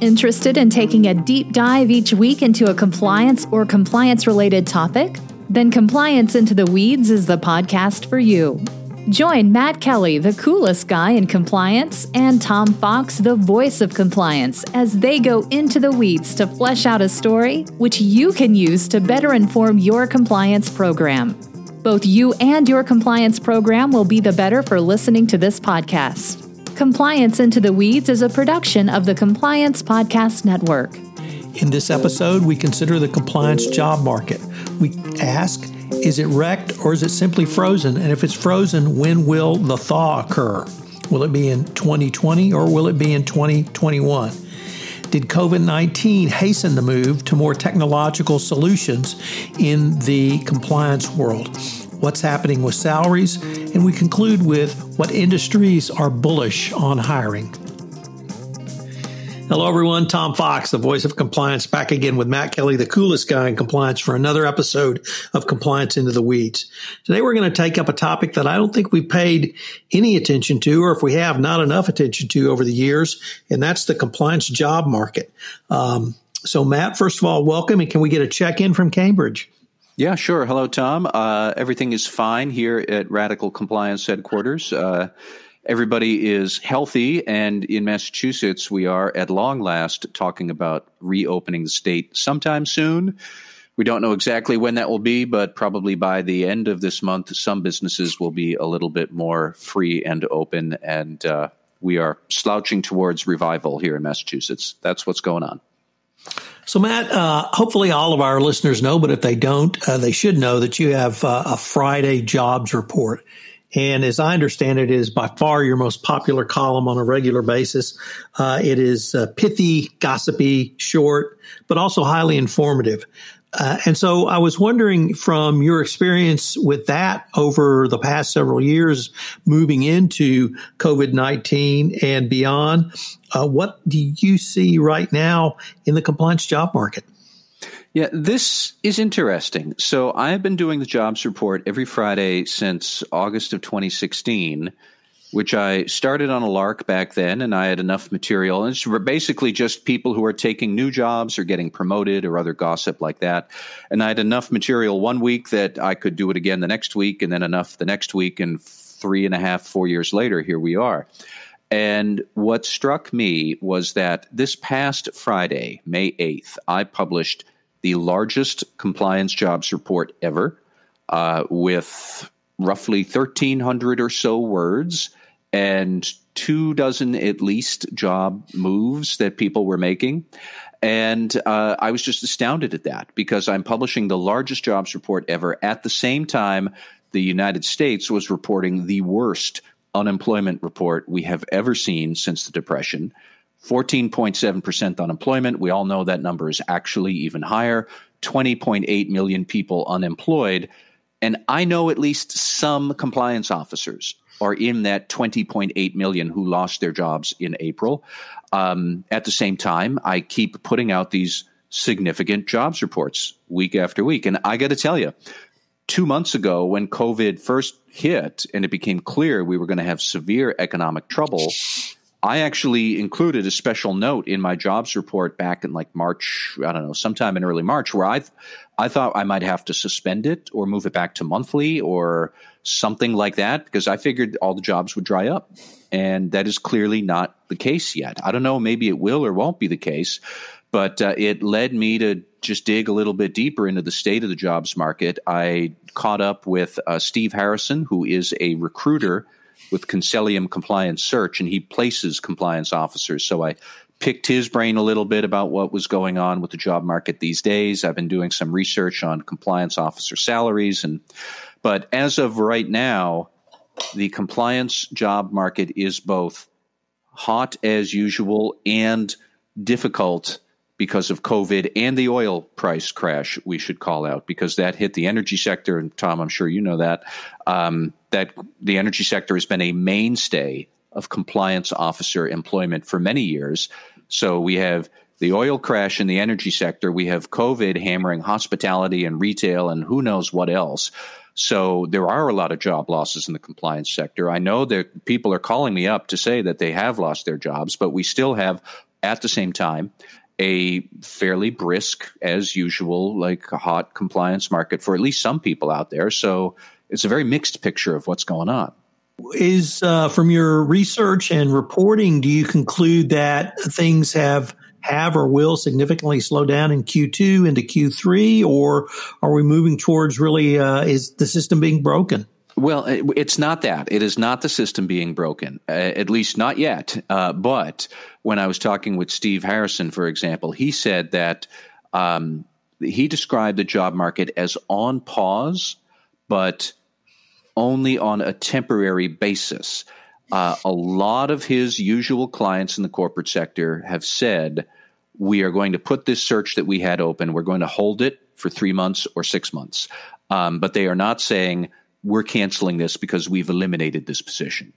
Interested in taking a deep dive each week into a compliance or compliance related topic? Then Compliance Into the Weeds is the podcast for you. Join Matt Kelly, the coolest guy in compliance, and Tom Fox, the voice of compliance, as they go into the weeds to flesh out a story which you can use to better inform your compliance program. Both you and your compliance program will be the better for listening to this podcast. Compliance Into the Weeds is a production of the Compliance Podcast Network. In this episode, we consider the compliance job market. We ask, is it wrecked or is it simply frozen? And if it's frozen, when will the thaw occur? Will it be in 2020 or will it be in 2021? Did COVID 19 hasten the move to more technological solutions in the compliance world? What's happening with salaries, and we conclude with what industries are bullish on hiring. Hello, everyone. Tom Fox, the voice of compliance, back again with Matt Kelly, the coolest guy in compliance, for another episode of Compliance Into the Weeds. Today, we're going to take up a topic that I don't think we've paid any attention to, or if we have, not enough attention to over the years, and that's the compliance job market. Um, so, Matt, first of all, welcome, and can we get a check in from Cambridge? Yeah, sure. Hello, Tom. Uh, everything is fine here at Radical Compliance headquarters. Uh, everybody is healthy, and in Massachusetts, we are at long last talking about reopening the state sometime soon. We don't know exactly when that will be, but probably by the end of this month, some businesses will be a little bit more free and open, and uh, we are slouching towards revival here in Massachusetts. That's what's going on. So, Matt, uh, hopefully all of our listeners know, but if they don't, uh, they should know that you have uh, a Friday jobs report. And as I understand it, is by far your most popular column on a regular basis. Uh, it is uh, pithy, gossipy, short, but also highly informative. Uh, and so I was wondering from your experience with that over the past several years, moving into COVID 19 and beyond, uh, what do you see right now in the compliance job market? Yeah, this is interesting. So I've been doing the jobs report every Friday since August of 2016 which I started on a lark back then, and I had enough material. And it's basically just people who are taking new jobs or getting promoted or other gossip like that. And I had enough material one week that I could do it again the next week, and then enough the next week. And three and a half, four years later, here we are. And what struck me was that this past Friday, May 8th, I published the largest compliance jobs report ever uh, with roughly 1,300 or so words and two dozen at least job moves that people were making. And uh, I was just astounded at that because I'm publishing the largest jobs report ever. At the same time, the United States was reporting the worst unemployment report we have ever seen since the Depression. 14.7% unemployment. We all know that number is actually even higher. 20.8 million people unemployed. And I know at least some compliance officers are in that 20.8 million who lost their jobs in April. Um, at the same time, I keep putting out these significant jobs reports week after week. And I got to tell you, two months ago, when COVID first hit and it became clear we were going to have severe economic trouble, I actually included a special note in my jobs report back in like March, I don't know, sometime in early March, where I, I thought I might have to suspend it or move it back to monthly or something like that because I figured all the jobs would dry up. And that is clearly not the case yet. I don't know, maybe it will or won't be the case, but uh, it led me to just dig a little bit deeper into the state of the jobs market. I caught up with uh, Steve Harrison, who is a recruiter with Consilium Compliance Search, and he places compliance officers. So I picked his brain a little bit about what was going on with the job market these days. I've been doing some research on compliance officer salaries and but as of right now, the compliance job market is both hot as usual and difficult because of COVID and the oil price crash, we should call out because that hit the energy sector. And Tom, I'm sure you know that. Um, that the energy sector has been a mainstay of compliance officer employment for many years. So we have the oil crash in the energy sector, we have COVID hammering hospitality and retail and who knows what else. So there are a lot of job losses in the compliance sector. I know that people are calling me up to say that they have lost their jobs, but we still have at the same time, a fairly brisk, as usual, like a hot compliance market for at least some people out there. So it's a very mixed picture of what's going on. Is uh, from your research and reporting, do you conclude that things have have or will significantly slow down in Q2 into Q3, or are we moving towards really uh, is the system being broken? Well, it's not that. It is not the system being broken, uh, at least not yet. Uh, but when I was talking with Steve Harrison, for example, he said that um, he described the job market as on pause, but only on a temporary basis. Uh, a lot of his usual clients in the corporate sector have said, we are going to put this search that we had open, we're going to hold it for three months or six months. Um, but they are not saying, we're canceling this because we've eliminated this position.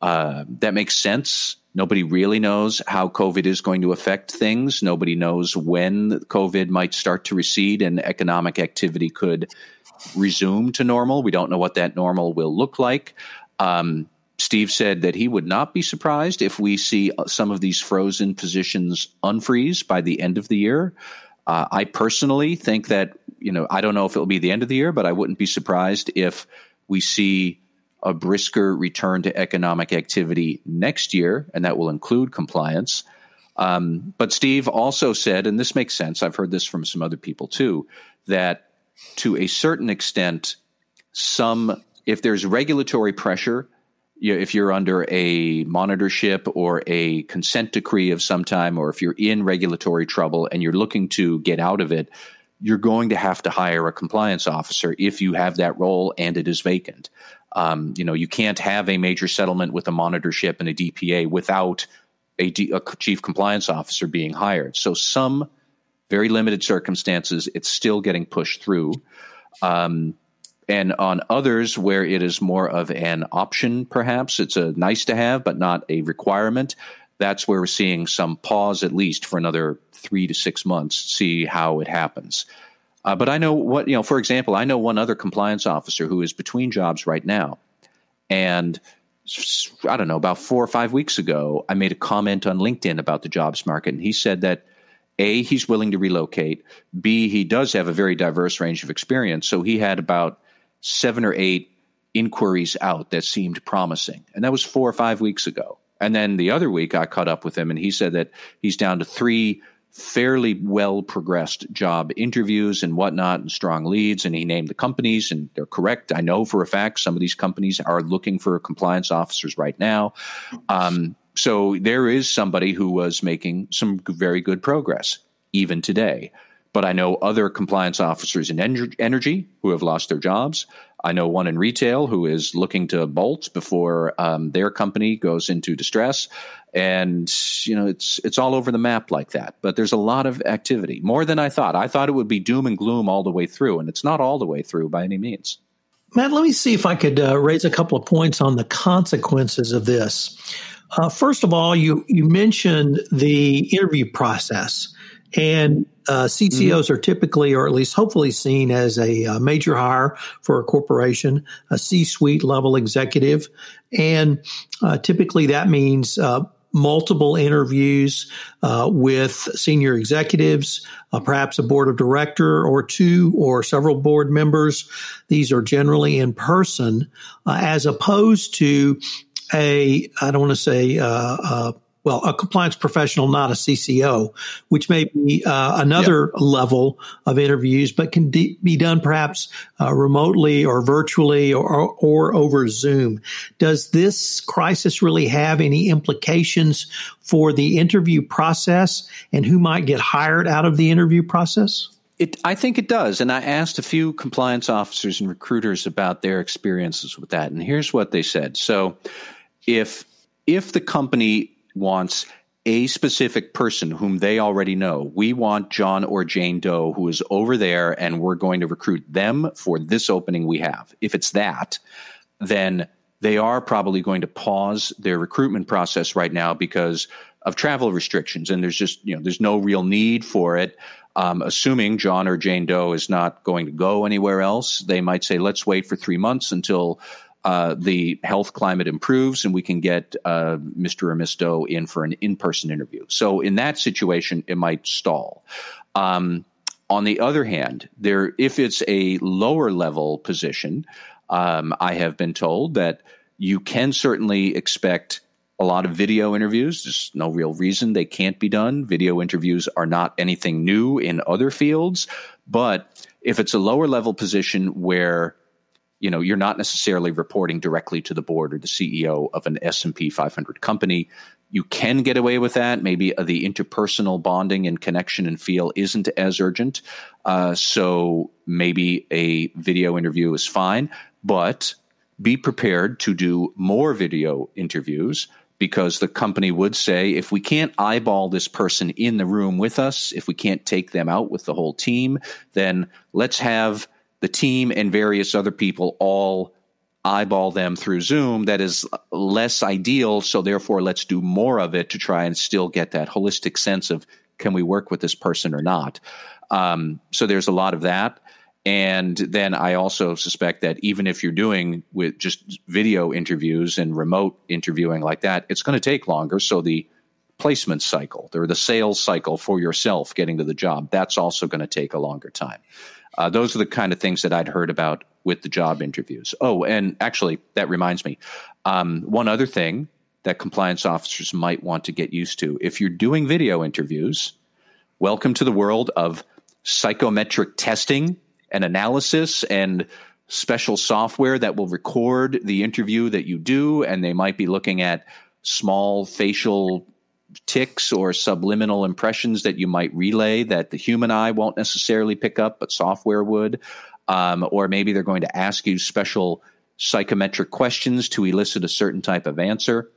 Uh, that makes sense. Nobody really knows how COVID is going to affect things. Nobody knows when COVID might start to recede and economic activity could resume to normal. We don't know what that normal will look like. Um, Steve said that he would not be surprised if we see some of these frozen positions unfreeze by the end of the year. Uh, I personally think that, you know, I don't know if it'll be the end of the year, but I wouldn't be surprised if we see a brisker return to economic activity next year, and that will include compliance. Um, but Steve also said, and this makes sense, I've heard this from some other people too, that to a certain extent, some if there's regulatory pressure, you know, if you're under a monitorship or a consent decree of some time, or if you're in regulatory trouble and you're looking to get out of it, you're going to have to hire a compliance officer if you have that role and it is vacant. Um, you know, you can't have a major settlement with a monitorship and a DPA without a, D, a chief compliance officer being hired. So some very limited circumstances, it's still getting pushed through. Um, and on others where it is more of an option, perhaps it's a nice to have, but not a requirement. That's where we're seeing some pause, at least for another three to six months, see how it happens. Uh, but I know what, you know, for example, I know one other compliance officer who is between jobs right now. And I don't know, about four or five weeks ago, I made a comment on LinkedIn about the jobs market. And he said that a, he's willing to relocate. B, he does have a very diverse range of experience. So he had about seven or eight inquiries out that seemed promising. And that was four or five weeks ago. And then the other week I caught up with him and he said that he's down to three fairly well progressed job interviews and whatnot and strong leads. And he named the companies and they're correct. I know for a fact some of these companies are looking for compliance officers right now. Um, so there is somebody who was making some very good progress even today. But I know other compliance officers in energy who have lost their jobs. I know one in retail who is looking to bolt before um, their company goes into distress, and you know it's it's all over the map like that. But there's a lot of activity, more than I thought. I thought it would be doom and gloom all the way through, and it's not all the way through by any means. Matt, let me see if I could uh, raise a couple of points on the consequences of this. Uh, first of all, you you mentioned the interview process, and uh, CCOs mm-hmm. are typically, or at least hopefully, seen as a, a uh, major hire for a corporation, a C-suite level executive, and uh, typically that means uh, multiple interviews uh, with senior executives, uh, perhaps a board of director or two or several board members. These are generally in person, uh, as opposed to a, I don't want to say, uh, uh, well, a compliance professional, not a CCO, which may be uh, another level of interviews, but can de- be done perhaps uh, remotely or virtually or, or, or, over Zoom. Does this crisis really have any implications for the interview process and who might get hired out of the interview process? It, I think it does. And I asked a few compliance officers and recruiters about their experiences with that. And here's what they said. So, if if the company wants a specific person whom they already know. We want John or Jane Doe who is over there and we're going to recruit them for this opening we have. If it's that, then they are probably going to pause their recruitment process right now because of travel restrictions and there's just, you know, there's no real need for it. Um, assuming John or Jane Doe is not going to go anywhere else, they might say, let's wait for three months until uh, the health climate improves and we can get uh, Mr. or Ms. Doe in for an in person interview. So, in that situation, it might stall. Um, on the other hand, there if it's a lower level position, um, I have been told that you can certainly expect a lot of video interviews. There's no real reason they can't be done. Video interviews are not anything new in other fields, but if it's a lower level position where you know you're not necessarily reporting directly to the board or the CEO of an S&P 500 company, you can get away with that. Maybe the interpersonal bonding and connection and feel isn't as urgent. Uh, so maybe a video interview is fine, but be prepared to do more video interviews because the company would say if we can't eyeball this person in the room with us, if we can't take them out with the whole team, then let's have the team and various other people all eyeball them through Zoom that is less ideal. So therefore, let's do more of it to try and still get that holistic sense of can we work with this person or not. Um, so there's a lot of that. And then I also suspect that even if you're doing with just video interviews and remote interviewing like that, it's going to take longer. So the placement cycle or the sales cycle for yourself getting to the job, that's also going to take a longer time. Uh, those are the kind of things that I'd heard about with the job interviews. Oh, and actually, that reminds me. Um, one other thing that compliance officers might want to get used to if you're doing video interviews, welcome to the world of psychometric testing and analysis and special software that will record the interview that you do. And they might be looking at small facial tics or subliminal impressions that you might relay that the human eye won't necessarily pick up, but software would. Um, or maybe they're going to ask you special psychometric questions to elicit a certain type of answer.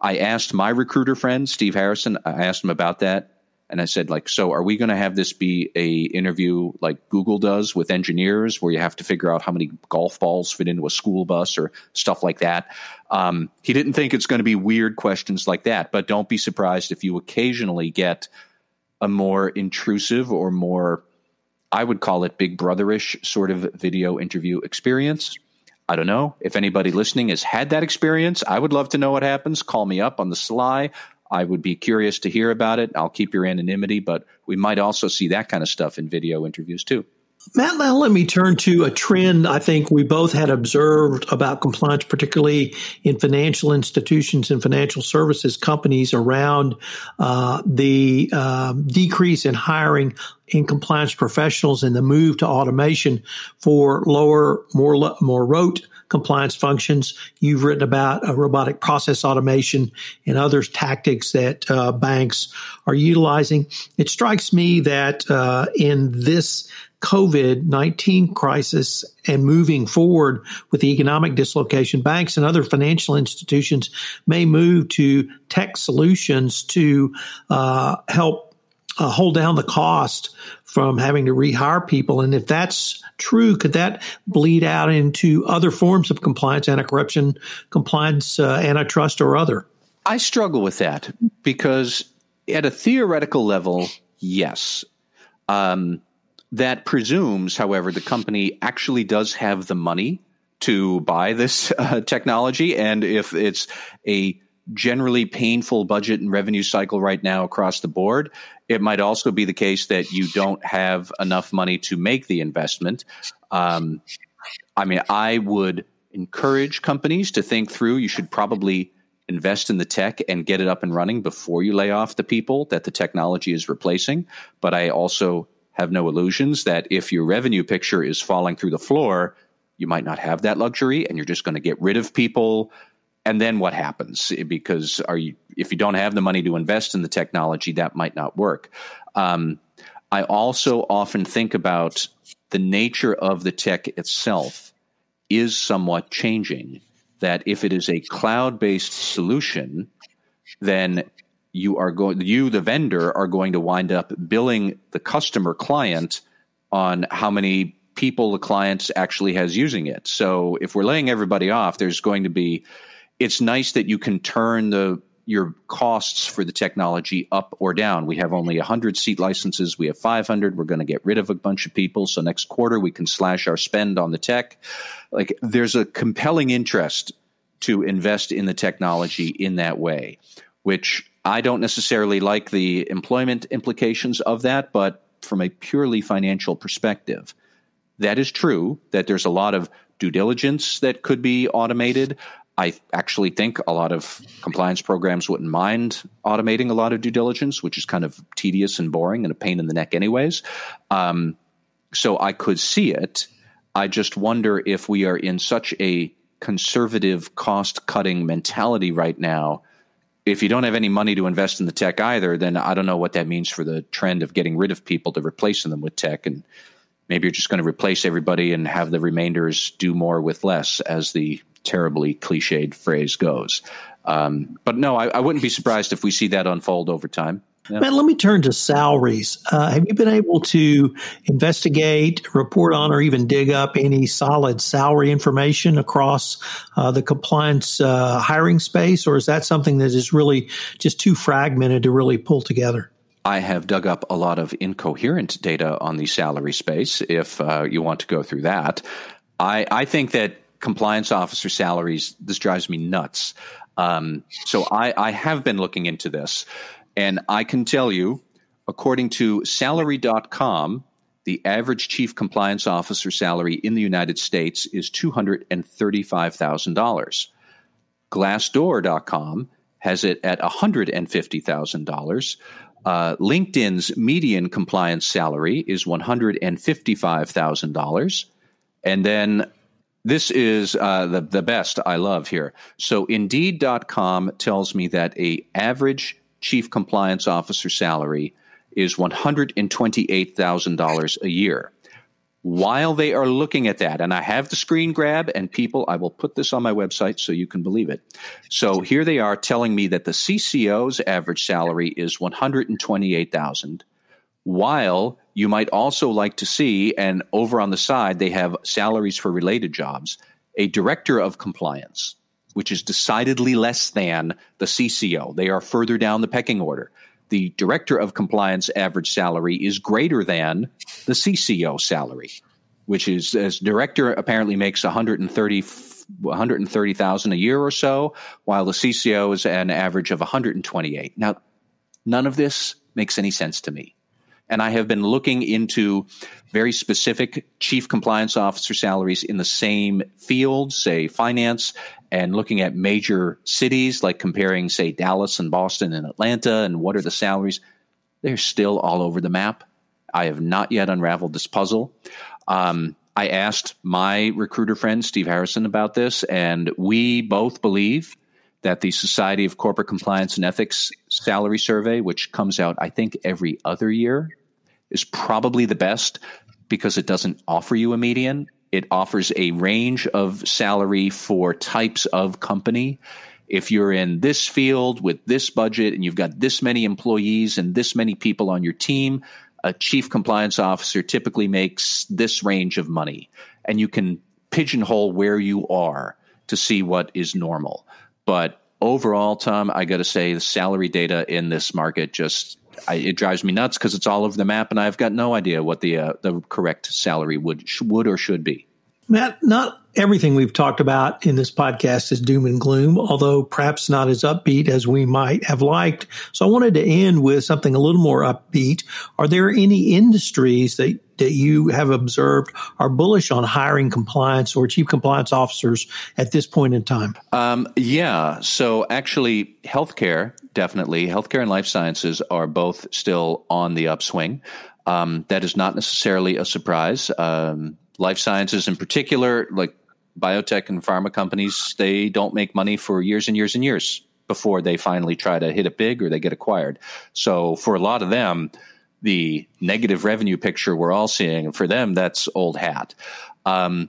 I asked my recruiter friend, Steve Harrison, I asked him about that. And I said, like, so are we going to have this be a interview like Google does with engineers, where you have to figure out how many golf balls fit into a school bus or stuff like that? Um, he didn't think it's going to be weird questions like that, but don't be surprised if you occasionally get a more intrusive or more, I would call it Big Brotherish sort of video interview experience. I don't know if anybody listening has had that experience. I would love to know what happens. Call me up on the sly. I would be curious to hear about it. I'll keep your anonymity, but we might also see that kind of stuff in video interviews too. Matt, now let me turn to a trend I think we both had observed about compliance, particularly in financial institutions and financial services companies around uh, the uh, decrease in hiring in compliance professionals and the move to automation for lower, more, more rote compliance functions. You've written about uh, robotic process automation and other tactics that uh, banks are utilizing. It strikes me that uh, in this COVID 19 crisis and moving forward with the economic dislocation, banks and other financial institutions may move to tech solutions to uh, help uh, hold down the cost from having to rehire people. And if that's true, could that bleed out into other forms of compliance, anti-corruption compliance, uh, antitrust, or other? I struggle with that because at a theoretical level, yes. Um, that presumes, however, the company actually does have the money to buy this uh, technology. And if it's a generally painful budget and revenue cycle right now across the board, it might also be the case that you don't have enough money to make the investment. Um, I mean, I would encourage companies to think through. You should probably invest in the tech and get it up and running before you lay off the people that the technology is replacing. But I also have no illusions that if your revenue picture is falling through the floor, you might not have that luxury and you're just going to get rid of people and then what happens? Because are you if you don't have the money to invest in the technology that might not work. Um, i also often think about the nature of the tech itself is somewhat changing that if it is a cloud-based solution then you are going you the vendor are going to wind up billing the customer client on how many people the client actually has using it. So if we're laying everybody off there's going to be it's nice that you can turn the your costs for the technology up or down. We have only 100 seat licenses. We have 500. We're going to get rid of a bunch of people. So next quarter, we can slash our spend on the tech. Like there's a compelling interest to invest in the technology in that way, which I don't necessarily like the employment implications of that, but from a purely financial perspective, that is true that there's a lot of due diligence that could be automated. I actually think a lot of compliance programs wouldn't mind automating a lot of due diligence, which is kind of tedious and boring and a pain in the neck, anyways. Um, so I could see it. I just wonder if we are in such a conservative cost cutting mentality right now. If you don't have any money to invest in the tech either, then I don't know what that means for the trend of getting rid of people to replacing them with tech. And maybe you're just going to replace everybody and have the remainders do more with less as the terribly cliched phrase goes. Um, but no, I, I, wouldn't be surprised if we see that unfold over time. Yeah. Matt, let me turn to salaries. Uh, have you been able to investigate, report on, or even dig up any solid salary information across uh, the compliance uh, hiring space, or is that something that is really just too fragmented to really pull together? I have dug up a lot of incoherent data on the salary space. If uh, you want to go through that, I, I think that compliance officer salaries, this drives me nuts. Um, so I, I have been looking into this, and I can tell you, according to salary.com, the average chief compliance officer salary in the United States is $235,000. Glassdoor.com has it at $150,000. Uh, LinkedIn's median compliance salary is $155,000. And then this is uh, the, the best I love here. So Indeed.com tells me that a average chief compliance officer salary is $128,000 a year. While they are looking at that, and I have the screen grab, and people, I will put this on my website so you can believe it. So here they are telling me that the CCO's average salary is 128,000 while you might also like to see, and over on the side, they have salaries for related jobs, a director of compliance, which is decidedly less than the CCO. They are further down the pecking order. The director of compliance average salary is greater than the CCO salary, which is as director apparently makes 130 130,000 a year or so, while the CCO is an average of 128. Now, none of this makes any sense to me. And I have been looking into very specific chief compliance officer salaries in the same field, say finance, and looking at major cities, like comparing, say, Dallas and Boston and Atlanta, and what are the salaries. They're still all over the map. I have not yet unraveled this puzzle. Um, I asked my recruiter friend, Steve Harrison, about this, and we both believe that the Society of Corporate Compliance and Ethics salary survey, which comes out, I think, every other year, is probably the best because it doesn't offer you a median. It offers a range of salary for types of company. If you're in this field with this budget and you've got this many employees and this many people on your team, a chief compliance officer typically makes this range of money. And you can pigeonhole where you are to see what is normal. But overall, Tom, I got to say the salary data in this market just I, it drives me nuts because it's all over the map, and I've got no idea what the uh, the correct salary would would or should be. Matt, not everything we've talked about in this podcast is doom and gloom, although perhaps not as upbeat as we might have liked. So I wanted to end with something a little more upbeat. Are there any industries that, that you have observed are bullish on hiring compliance or chief compliance officers at this point in time? Um, yeah. So actually, healthcare, definitely, healthcare and life sciences are both still on the upswing. Um, that is not necessarily a surprise. Um, life sciences in particular, like biotech and pharma companies, they don't make money for years and years and years before they finally try to hit it big or they get acquired. So for a lot of them, the negative revenue picture we're all seeing, for them, that's old hat. Um,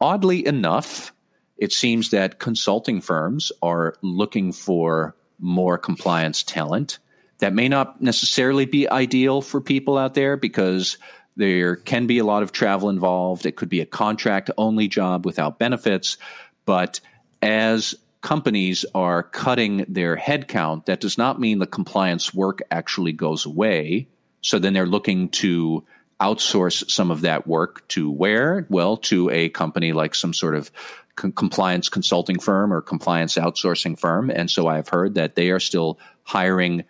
oddly enough, it seems that consulting firms are looking for more compliance talent. That may not necessarily be ideal for people out there because there can be a lot of travel involved. It could be a contract only job without benefits. But as companies are cutting their headcount, that does not mean the compliance work actually goes away. So then they're looking to outsource some of that work to where? Well, to a company like some sort of compliance consulting firm or compliance outsourcing firm. And so I've heard that they are still hiring.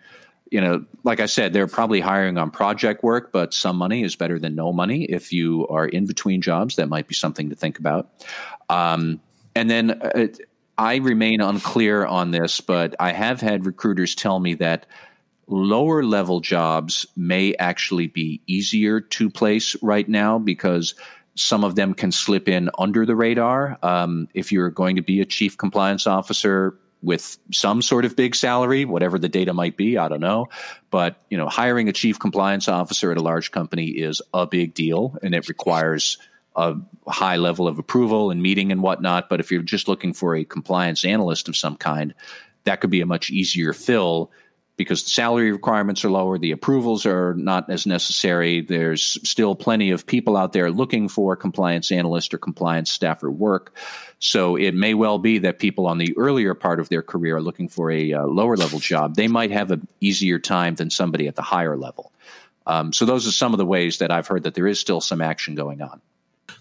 You know, like I said, they're probably hiring on project work, but some money is better than no money. If you are in between jobs, that might be something to think about. Um, and then uh, I remain unclear on this, but I have had recruiters tell me that lower level jobs may actually be easier to place right now because some of them can slip in under the radar. Um, if you're going to be a chief compliance officer with some sort of big salary, whatever the data might be, I don't know. But you know, hiring a chief compliance officer at a large company is a big deal, and it requires a high level of approval and meeting and whatnot. But if you're just looking for a compliance analyst of some kind, that could be a much easier fill because the salary requirements are lower, the approvals are not as necessary. There's still plenty of people out there looking for compliance analyst or compliance staffer work. So it may well be that people on the earlier part of their career are looking for a uh, lower level job. They might have an easier time than somebody at the higher level. Um, so those are some of the ways that I've heard that there is still some action going on.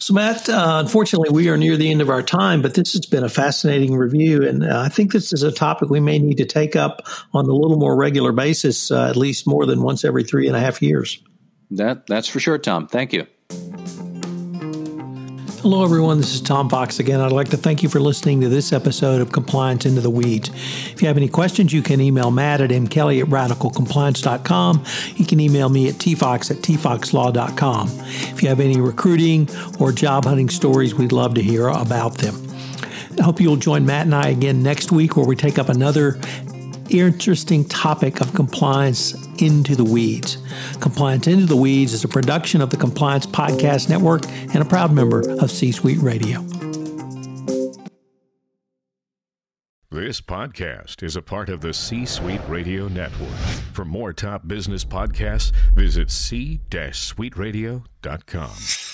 So, Matt, uh, unfortunately, we are near the end of our time, but this has been a fascinating review. And uh, I think this is a topic we may need to take up on a little more regular basis, uh, at least more than once every three and a half years. That, that's for sure, Tom. Thank you. Hello, everyone. This is Tom Fox again. I'd like to thank you for listening to this episode of Compliance Into the Weeds. If you have any questions, you can email Matt at mkelly at radicalcompliance.com. You can email me at tfox at tfoxlaw.com. If you have any recruiting or job hunting stories, we'd love to hear about them. I hope you'll join Matt and I again next week where we take up another interesting topic of compliance into the weeds. Compliance into the Weeds is a production of the Compliance Podcast Network and a proud member of C Suite Radio. This podcast is a part of the C Suite Radio Network. For more top business podcasts, visit c-suiteradio.com.